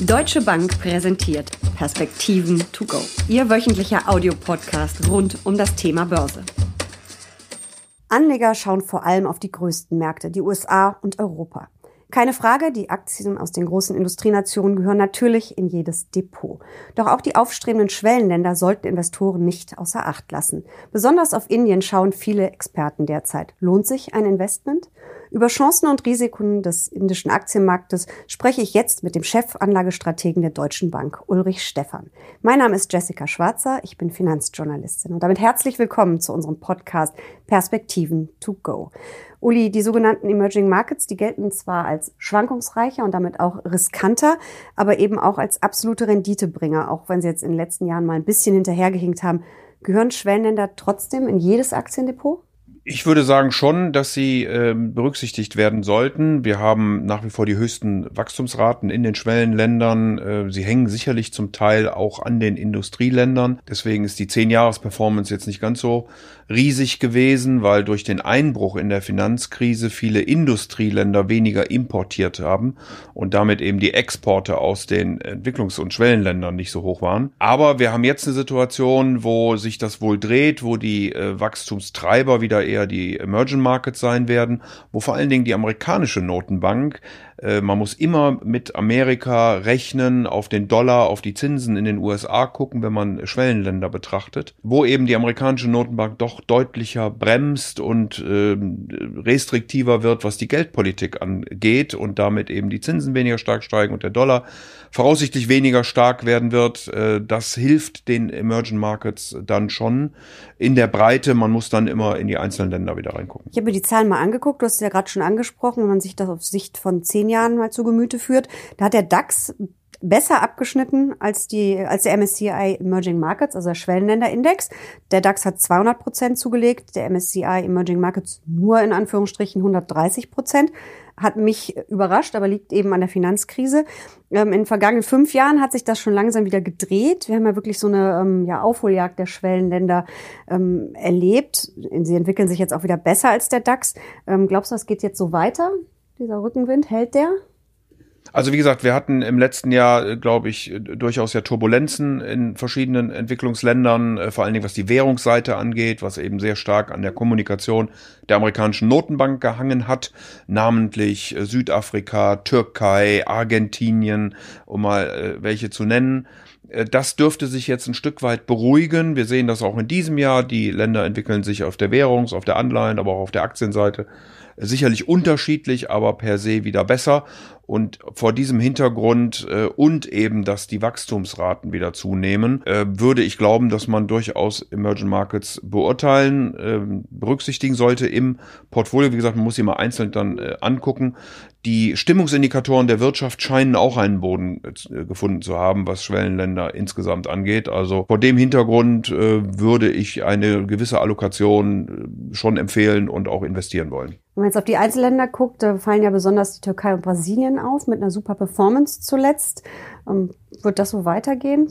Deutsche Bank präsentiert Perspektiven to go. Ihr wöchentlicher Audiopodcast rund um das Thema Börse. Anleger schauen vor allem auf die größten Märkte, die USA und Europa. Keine Frage, die Aktien aus den großen Industrienationen gehören natürlich in jedes Depot. Doch auch die aufstrebenden Schwellenländer sollten Investoren nicht außer Acht lassen. Besonders auf Indien schauen viele Experten derzeit. Lohnt sich ein Investment? Über Chancen und Risiken des indischen Aktienmarktes spreche ich jetzt mit dem Chefanlagestrategen der Deutschen Bank, Ulrich Stephan. Mein Name ist Jessica Schwarzer, ich bin Finanzjournalistin und damit herzlich willkommen zu unserem Podcast Perspektiven to go. Uli, die sogenannten Emerging Markets, die gelten zwar als schwankungsreicher und damit auch riskanter, aber eben auch als absolute Renditebringer, auch wenn sie jetzt in den letzten Jahren mal ein bisschen hinterhergehinkt haben. Gehören Schwellenländer trotzdem in jedes Aktiendepot? Ich würde sagen schon, dass sie äh, berücksichtigt werden sollten. Wir haben nach wie vor die höchsten Wachstumsraten in den Schwellenländern. Äh, sie hängen sicherlich zum Teil auch an den Industrieländern. Deswegen ist die 10-Jahres-Performance jetzt nicht ganz so riesig gewesen, weil durch den Einbruch in der Finanzkrise viele Industrieländer weniger importiert haben und damit eben die Exporte aus den Entwicklungs- und Schwellenländern nicht so hoch waren. Aber wir haben jetzt eine Situation, wo sich das wohl dreht, wo die äh, Wachstumstreiber wieder eher die Emerging Markets sein werden, wo vor allen Dingen die amerikanische Notenbank äh, man muss immer mit Amerika rechnen, auf den Dollar, auf die Zinsen in den USA gucken, wenn man Schwellenländer betrachtet, wo eben die amerikanische Notenbank doch deutlicher bremst und äh, restriktiver wird, was die Geldpolitik angeht und damit eben die Zinsen weniger stark steigen und der Dollar voraussichtlich weniger stark werden wird. Äh, das hilft den Emerging Markets dann schon in der Breite. Man muss dann immer in die einzelnen Länder wieder reingucken. Ich habe mir die Zahlen mal angeguckt. Du hast es ja gerade schon angesprochen. Wenn man sich das auf Sicht von zehn Jahren mal zu Gemüte führt, da hat der DAX besser abgeschnitten als die als der MSCI Emerging Markets, also der Schwellenländerindex. Der DAX hat 200 Prozent zugelegt, der MSCI Emerging Markets nur in Anführungsstrichen 130 Prozent hat mich überrascht, aber liegt eben an der Finanzkrise. Ähm, in den vergangenen fünf Jahren hat sich das schon langsam wieder gedreht. Wir haben ja wirklich so eine ähm, ja, Aufholjagd der Schwellenländer ähm, erlebt. Sie entwickeln sich jetzt auch wieder besser als der DAX. Ähm, glaubst du, das geht jetzt so weiter? Dieser Rückenwind, hält der? Also wie gesagt, wir hatten im letzten Jahr, äh, glaube ich, äh, durchaus ja Turbulenzen in verschiedenen Entwicklungsländern, äh, vor allen Dingen was die Währungsseite angeht, was eben sehr stark an der Kommunikation der amerikanischen Notenbank gehangen hat, namentlich Südafrika, Türkei, Argentinien, um mal welche zu nennen. Das dürfte sich jetzt ein Stück weit beruhigen. Wir sehen das auch in diesem Jahr. Die Länder entwickeln sich auf der Währungs-, auf der Anleihen, aber auch auf der Aktienseite sicherlich unterschiedlich, aber per se wieder besser. Und vor diesem Hintergrund äh, und eben, dass die Wachstumsraten wieder zunehmen, äh, würde ich glauben, dass man durchaus Emerging Markets beurteilen, äh, berücksichtigen sollte im Portfolio. Wie gesagt, man muss sie mal einzeln dann äh, angucken. Die Stimmungsindikatoren der Wirtschaft scheinen auch einen Boden äh, gefunden zu haben, was Schwellenländer insgesamt angeht. Also vor dem Hintergrund äh, würde ich eine gewisse Allokation äh, schon empfehlen und auch investieren wollen. Wenn man jetzt auf die Einzelländer guckt, da fallen ja besonders die Türkei und Brasilien auf mit einer super Performance zuletzt. Ähm, wird das so weitergehen?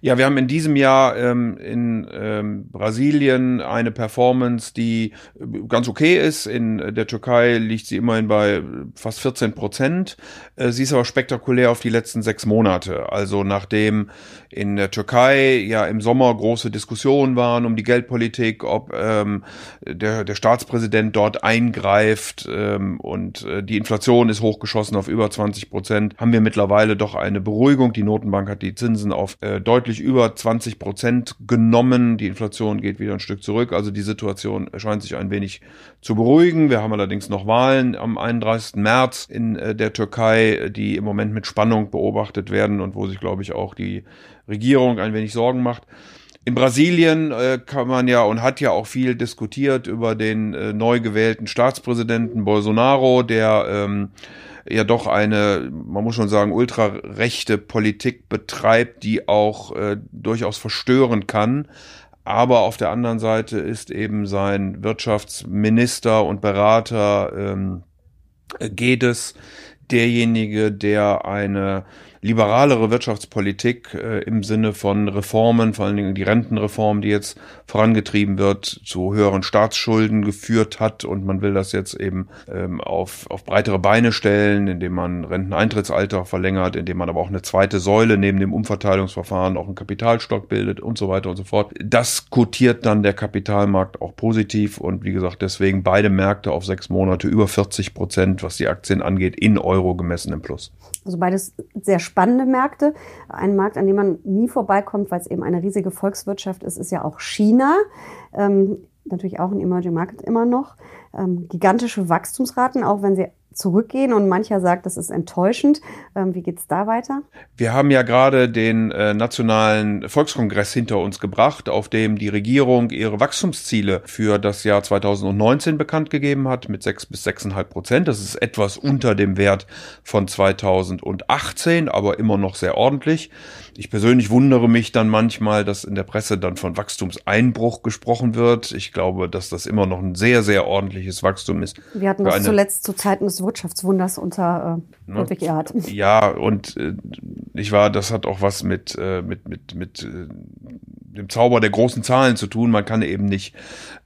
Ja, wir haben in diesem Jahr ähm, in ähm, Brasilien eine Performance, die äh, ganz okay ist. In der Türkei liegt sie immerhin bei fast 14 Prozent. Äh, sie ist aber spektakulär auf die letzten sechs Monate. Also nachdem in der Türkei ja im Sommer große Diskussionen waren um die Geldpolitik, ob ähm, der, der Staatspräsident dort eingreift ähm, und äh, die Inflation ist hochgeschossen auf über 20 Prozent, haben wir mittlerweile doch eine Beruhigung. Die Notenbank hat die Zinsen auf äh, deutlich über 20 Prozent genommen. Die Inflation geht wieder ein Stück zurück. Also die Situation scheint sich ein wenig zu beruhigen. Wir haben allerdings noch Wahlen am 31. März in äh, der Türkei, die im Moment mit Spannung beobachtet werden und wo sich, glaube ich, auch die Regierung ein wenig Sorgen macht. In Brasilien äh, kann man ja und hat ja auch viel diskutiert über den äh, neu gewählten Staatspräsidenten Bolsonaro, der ähm, ja doch eine, man muss schon sagen, ultrarechte Politik betreibt, die auch äh, durchaus verstören kann. Aber auf der anderen Seite ist eben sein Wirtschaftsminister und Berater ähm, Gedes derjenige, der eine liberalere Wirtschaftspolitik äh, im Sinne von Reformen, vor allen Dingen die Rentenreform, die jetzt vorangetrieben wird, zu höheren Staatsschulden geführt hat und man will das jetzt eben ähm, auf, auf breitere Beine stellen, indem man Renteneintrittsalter verlängert, indem man aber auch eine zweite Säule neben dem Umverteilungsverfahren auch einen Kapitalstock bildet und so weiter und so fort. Das kotiert dann der Kapitalmarkt auch positiv und wie gesagt, deswegen beide Märkte auf sechs Monate über 40 Prozent, was die Aktien angeht, in Euro gemessen im Plus. Also beides sehr spannende Märkte. Ein Markt, an dem man nie vorbeikommt, weil es eben eine riesige Volkswirtschaft ist, ist ja auch China. Ähm, natürlich auch ein Emerging Market immer noch. Ähm, gigantische Wachstumsraten, auch wenn sie zurückgehen und mancher sagt, das ist enttäuschend. Ähm, wie geht's da weiter? Wir haben ja gerade den äh, nationalen Volkskongress hinter uns gebracht, auf dem die Regierung ihre Wachstumsziele für das Jahr 2019 bekannt gegeben hat mit sechs bis sechseinhalb Prozent. Das ist etwas unter dem Wert von 2018, aber immer noch sehr ordentlich. Ich persönlich wundere mich dann manchmal, dass in der Presse dann von Wachstumseinbruch gesprochen wird. Ich glaube, dass das immer noch ein sehr, sehr ordentliches Wachstum ist. Wir hatten das zuletzt zu Zeiten des Wirtschaftswunders unter äh, ne? Ludwig Erhard. Ja, und äh, ich war, das hat auch was mit, äh, mit, mit, mit äh, dem Zauber der großen Zahlen zu tun. Man kann eben nicht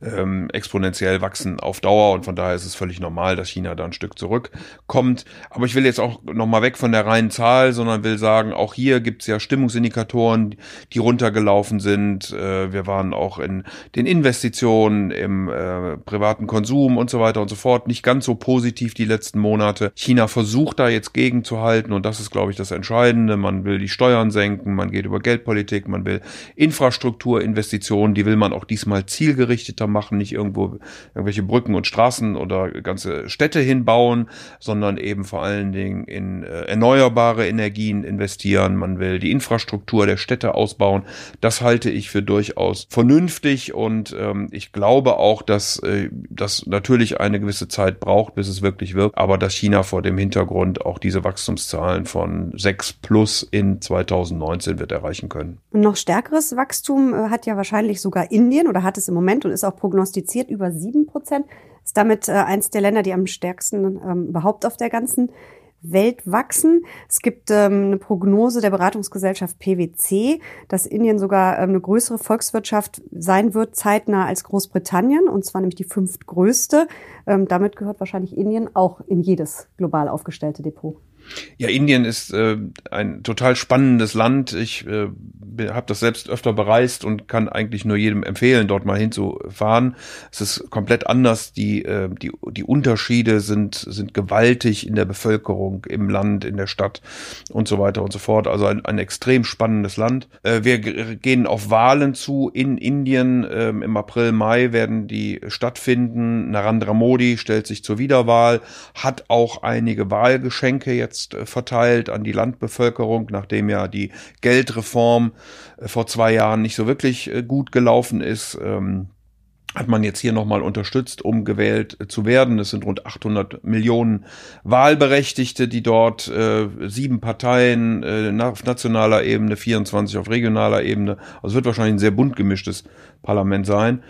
ähm, exponentiell wachsen auf Dauer und von daher ist es völlig normal, dass China da ein Stück zurückkommt. Aber ich will jetzt auch nochmal weg von der reinen Zahl, sondern will sagen, auch hier gibt's ja Stimmungsindikatoren, die runtergelaufen sind. Äh, wir waren auch in den Investitionen, im äh, privaten Konsum und so weiter und so fort nicht ganz so positiv die letzten Monate. China versucht da jetzt gegenzuhalten und das ist, glaube ich, das Entscheidende. Man will die Steuern senken, man geht über Geldpolitik, man will Infrastruktur Infrastrukturinvestitionen, die will man auch diesmal zielgerichteter machen, nicht irgendwo irgendwelche Brücken und Straßen oder ganze Städte hinbauen, sondern eben vor allen Dingen in äh, erneuerbare Energien investieren. Man will die Infrastruktur der Städte ausbauen. Das halte ich für durchaus vernünftig und ähm, ich glaube auch, dass äh, das natürlich eine gewisse Zeit braucht, bis es wirklich wirkt, aber dass China vor dem Hintergrund auch diese Wachstumszahlen von 6 plus in 2019 wird erreichen können. Und noch stärkeres Wachstum Wachstum äh, hat ja wahrscheinlich sogar Indien oder hat es im Moment und ist auch prognostiziert über sieben Prozent. Ist damit äh, eins der Länder, die am stärksten ähm, überhaupt auf der ganzen Welt wachsen. Es gibt ähm, eine Prognose der Beratungsgesellschaft PwC, dass Indien sogar ähm, eine größere Volkswirtschaft sein wird, zeitnah als Großbritannien, und zwar nämlich die fünftgrößte. Damit gehört wahrscheinlich Indien auch in jedes global aufgestellte Depot. Ja, Indien ist äh, ein total spannendes Land. Ich äh, habe das selbst öfter bereist und kann eigentlich nur jedem empfehlen, dort mal hinzufahren. Es ist komplett anders. Die, äh, die, die Unterschiede sind, sind gewaltig in der Bevölkerung, im Land, in der Stadt und so weiter und so fort. Also ein, ein extrem spannendes Land. Äh, wir gehen auf Wahlen zu in Indien. Äh, Im April, Mai werden die stattfinden. Narendra Modi stellt sich zur Wiederwahl, hat auch einige Wahlgeschenke jetzt jetzt äh, verteilt an die Landbevölkerung, nachdem ja die Geldreform äh, vor zwei Jahren nicht so wirklich äh, gut gelaufen ist. Ähm, hat man jetzt hier nochmal unterstützt, um gewählt zu werden. Es sind rund 800 Millionen Wahlberechtigte, die dort äh, sieben Parteien äh, auf nationaler Ebene, 24 auf regionaler Ebene. Also wird wahrscheinlich ein sehr bunt gemischtes Parlament sein.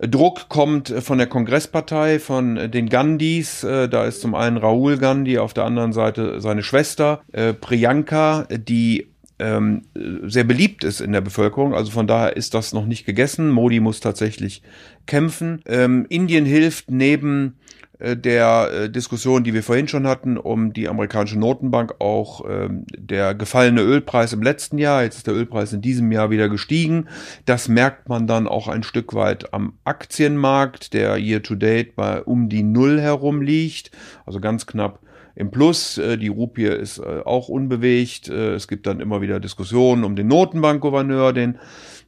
Druck kommt von der Kongresspartei, von den Gandhis. Äh, da ist zum einen Rahul Gandhi, auf der anderen Seite seine Schwester äh, Priyanka, die ähm, sehr beliebt ist in der Bevölkerung. Also von daher ist das noch nicht gegessen. Modi muss tatsächlich kämpfen. Ähm, Indien hilft neben äh, der äh, Diskussion, die wir vorhin schon hatten, um die amerikanische Notenbank auch ähm, der gefallene Ölpreis im letzten Jahr. Jetzt ist der Ölpreis in diesem Jahr wieder gestiegen. Das merkt man dann auch ein Stück weit am Aktienmarkt, der year to date bei um die Null herum liegt. Also ganz knapp im Plus. Äh, die Rupie ist äh, auch unbewegt. Äh, es gibt dann immer wieder Diskussionen um den Notenbankgouverneur, den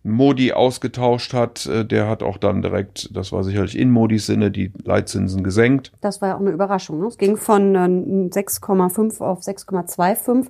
Modi ausgetauscht hat. Der hat auch dann direkt, das war sicherlich in Modis Sinne, die Leitzinsen gesenkt. Das war ja auch eine Überraschung. Ne? Es ging von 6,5 auf 6,25.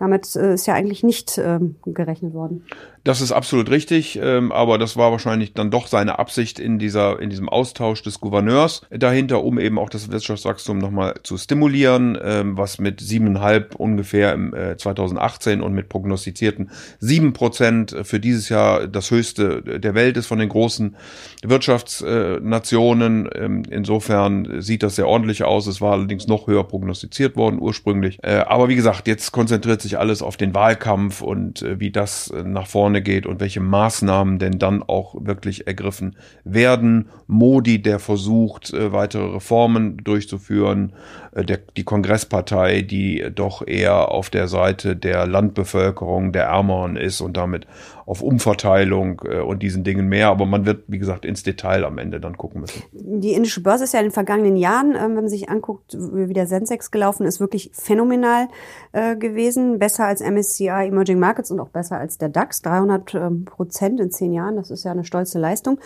Damit ist ja eigentlich nicht ähm, gerechnet worden. Das ist absolut richtig, ähm, aber das war wahrscheinlich dann doch seine Absicht in dieser, in diesem Austausch des Gouverneurs dahinter, um eben auch das Wirtschaftswachstum nochmal zu stimulieren, ähm, was mit siebeneinhalb ungefähr im äh, 2018 und mit prognostizierten sieben Prozent für dieses Jahr das höchste der Welt ist von den großen Wirtschaftsnationen. Ähm, insofern sieht das sehr ordentlich aus. Es war allerdings noch höher prognostiziert worden ursprünglich. Äh, aber wie gesagt, jetzt konzentriert sich sich alles auf den Wahlkampf und äh, wie das äh, nach vorne geht und welche Maßnahmen denn dann auch wirklich ergriffen werden. Modi, der versucht, äh, weitere Reformen durchzuführen, der, die Kongresspartei, die doch eher auf der Seite der Landbevölkerung, der Ärmeren ist und damit auf Umverteilung äh, und diesen Dingen mehr. Aber man wird, wie gesagt, ins Detail am Ende dann gucken müssen. Die indische Börse ist ja in den vergangenen Jahren, äh, wenn man sich anguckt, wie der Sensex gelaufen ist, wirklich phänomenal äh, gewesen. Besser als MSCI Emerging Markets und auch besser als der DAX. 300 ähm, Prozent in zehn Jahren, das ist ja eine stolze Leistung.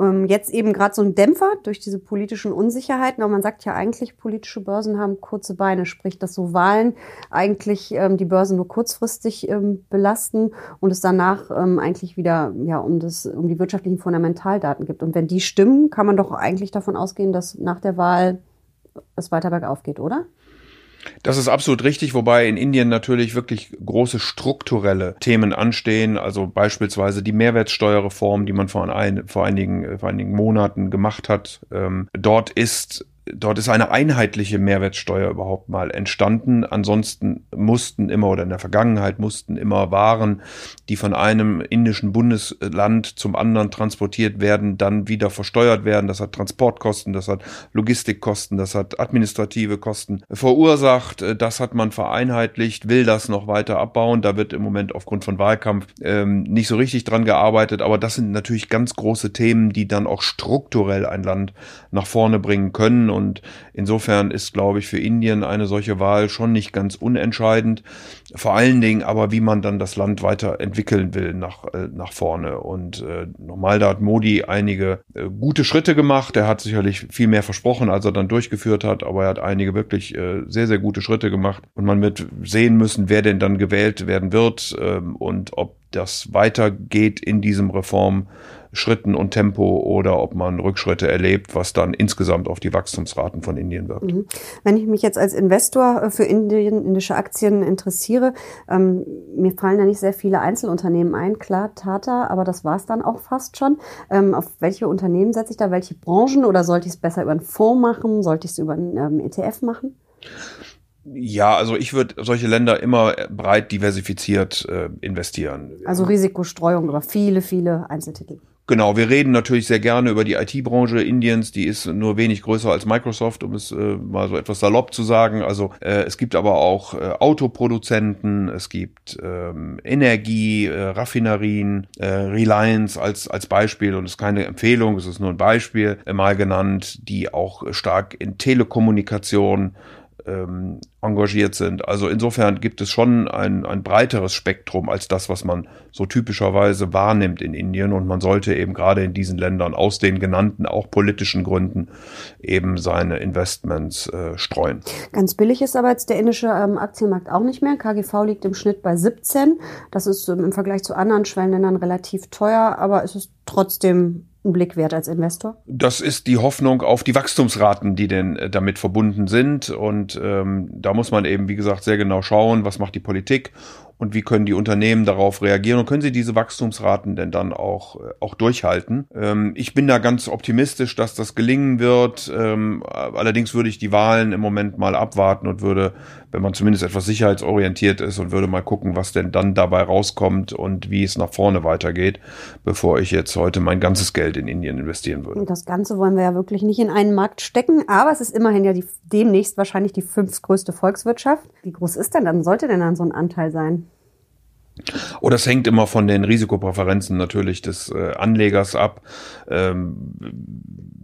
Ähm, jetzt eben gerade so ein Dämpfer durch diese politischen Unsicherheiten. Aber man sagt ja eigentlich, politische Börsen haben kurze Beine, sprich, dass so Wahlen eigentlich ähm, die Börsen nur kurzfristig ähm, belasten und es danach ähm, eigentlich wieder ja um das um die wirtschaftlichen Fundamentaldaten gibt. Und wenn die stimmen, kann man doch eigentlich davon ausgehen, dass nach der Wahl es weiter bergauf geht, oder? Das ist absolut richtig, wobei in Indien natürlich wirklich große strukturelle Themen anstehen, also beispielsweise die Mehrwertsteuerreform, die man vor, ein, vor, einigen, vor einigen Monaten gemacht hat. Ähm, dort ist dort ist eine einheitliche Mehrwertsteuer überhaupt mal entstanden. Ansonsten mussten immer oder in der Vergangenheit mussten immer Waren, die von einem indischen Bundesland zum anderen transportiert werden, dann wieder versteuert werden. Das hat Transportkosten, das hat Logistikkosten, das hat administrative Kosten verursacht. Das hat man vereinheitlicht, will das noch weiter abbauen. Da wird im Moment aufgrund von Wahlkampf ähm, nicht so richtig dran gearbeitet. Aber das sind natürlich ganz große Themen, die dann auch strukturell ein Land nach vorne bringen können. Und insofern ist, glaube ich, für Indien eine solche Wahl schon nicht ganz unentscheidend. Vor allen Dingen aber, wie man dann das Land weiterentwickeln will nach, äh, nach vorne. Und äh, nochmal, da hat Modi einige äh, gute Schritte gemacht. Er hat sicherlich viel mehr versprochen, als er dann durchgeführt hat, aber er hat einige wirklich äh, sehr, sehr gute Schritte gemacht. Und man wird sehen müssen, wer denn dann gewählt werden wird ähm, und ob das weitergeht in diesem Reform. Schritten und Tempo oder ob man Rückschritte erlebt, was dann insgesamt auf die Wachstumsraten von Indien wirkt. Mhm. Wenn ich mich jetzt als Investor äh, für Indien, indische Aktien interessiere, ähm, mir fallen da nicht sehr viele Einzelunternehmen ein, klar, Tata, aber das war es dann auch fast schon. Ähm, auf welche Unternehmen setze ich da, welche Branchen oder sollte ich es besser über einen Fonds machen, sollte ich es über einen ähm, ETF machen? Ja, also ich würde solche Länder immer breit diversifiziert äh, investieren. Also Risikostreuung über viele, viele Einzeltitel. Genau, wir reden natürlich sehr gerne über die IT-Branche Indiens, die ist nur wenig größer als Microsoft, um es äh, mal so etwas salopp zu sagen. Also äh, es gibt aber auch äh, Autoproduzenten, es gibt ähm, Energie, äh, Raffinerien, äh, Reliance als, als Beispiel und es ist keine Empfehlung, es ist nur ein Beispiel äh, mal genannt, die auch stark in Telekommunikation ähm, engagiert sind. Also insofern gibt es schon ein, ein breiteres Spektrum als das, was man so typischerweise wahrnimmt in Indien. Und man sollte eben gerade in diesen Ländern aus den genannten, auch politischen Gründen eben seine Investments äh, streuen. Ganz billig ist aber jetzt der indische ähm, Aktienmarkt auch nicht mehr. KGV liegt im Schnitt bei 17. Das ist ähm, im Vergleich zu anderen Schwellenländern relativ teuer, aber es ist trotzdem einen Blick wert als Investor? Das ist die Hoffnung auf die Wachstumsraten, die denn äh, damit verbunden sind. Und ähm, da muss man eben, wie gesagt, sehr genau schauen, was macht die Politik und wie können die Unternehmen darauf reagieren und können sie diese Wachstumsraten denn dann auch, äh, auch durchhalten. Ähm, ich bin da ganz optimistisch, dass das gelingen wird. Ähm, allerdings würde ich die Wahlen im Moment mal abwarten und würde, wenn man zumindest etwas sicherheitsorientiert ist und würde mal gucken, was denn dann dabei rauskommt und wie es nach vorne weitergeht, bevor ich jetzt heute mein ganzes Geld in Indien investieren würde. Und das Ganze wollen wir ja wirklich nicht in einen Markt stecken, aber es ist immerhin ja die, demnächst wahrscheinlich die fünftgrößte Volkswirtschaft. Wie groß ist denn dann, sollte denn dann so ein Anteil sein? Oh, das hängt immer von den Risikopräferenzen natürlich des äh, Anlegers ab. Ähm,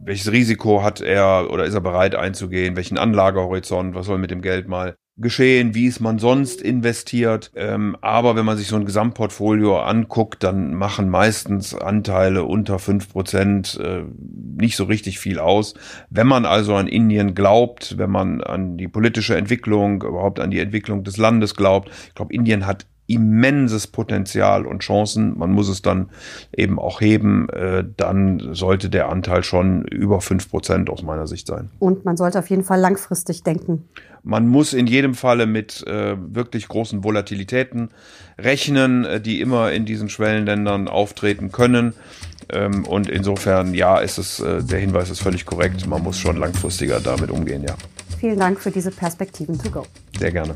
welches Risiko hat er oder ist er bereit einzugehen? Welchen Anlagehorizont? Was soll mit dem Geld mal geschehen? Wie ist man sonst investiert? Ähm, aber wenn man sich so ein Gesamtportfolio anguckt, dann machen meistens Anteile unter fünf Prozent äh, nicht so richtig viel aus. Wenn man also an Indien glaubt, wenn man an die politische Entwicklung, überhaupt an die Entwicklung des Landes glaubt, ich glaube, Indien hat immenses Potenzial und Chancen. Man muss es dann eben auch heben. Äh, dann sollte der Anteil schon über fünf Prozent aus meiner Sicht sein. Und man sollte auf jeden Fall langfristig denken. Man muss in jedem Falle mit äh, wirklich großen Volatilitäten rechnen, äh, die immer in diesen Schwellenländern auftreten können. Ähm, und insofern, ja, ist es, der Hinweis ist völlig korrekt. Man muss schon langfristiger damit umgehen, ja. Vielen Dank für diese Perspektiven to go. Sehr gerne.